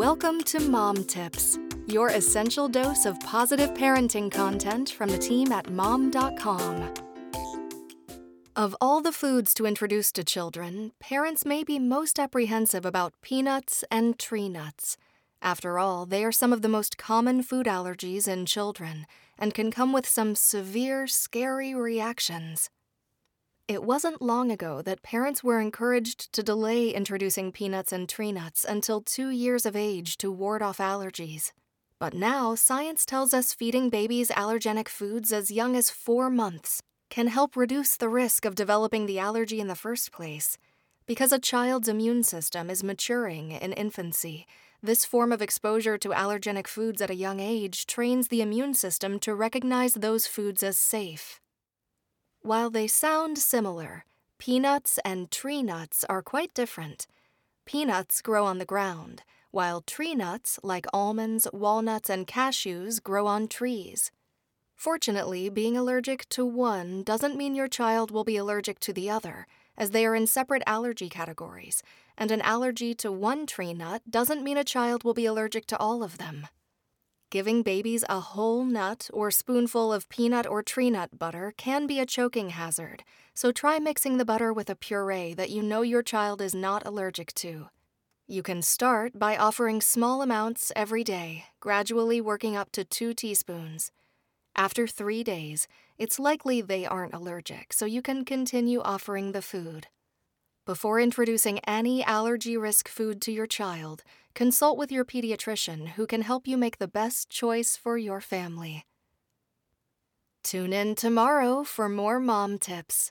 Welcome to Mom Tips, your essential dose of positive parenting content from the team at mom.com. Of all the foods to introduce to children, parents may be most apprehensive about peanuts and tree nuts. After all, they are some of the most common food allergies in children and can come with some severe, scary reactions. It wasn't long ago that parents were encouraged to delay introducing peanuts and tree nuts until two years of age to ward off allergies. But now, science tells us feeding babies allergenic foods as young as four months can help reduce the risk of developing the allergy in the first place. Because a child's immune system is maturing in infancy, this form of exposure to allergenic foods at a young age trains the immune system to recognize those foods as safe. While they sound similar, peanuts and tree nuts are quite different. Peanuts grow on the ground, while tree nuts, like almonds, walnuts, and cashews, grow on trees. Fortunately, being allergic to one doesn't mean your child will be allergic to the other, as they are in separate allergy categories, and an allergy to one tree nut doesn't mean a child will be allergic to all of them. Giving babies a whole nut or spoonful of peanut or tree nut butter can be a choking hazard, so try mixing the butter with a puree that you know your child is not allergic to. You can start by offering small amounts every day, gradually working up to two teaspoons. After three days, it's likely they aren't allergic, so you can continue offering the food. Before introducing any allergy risk food to your child, consult with your pediatrician who can help you make the best choice for your family. Tune in tomorrow for more mom tips.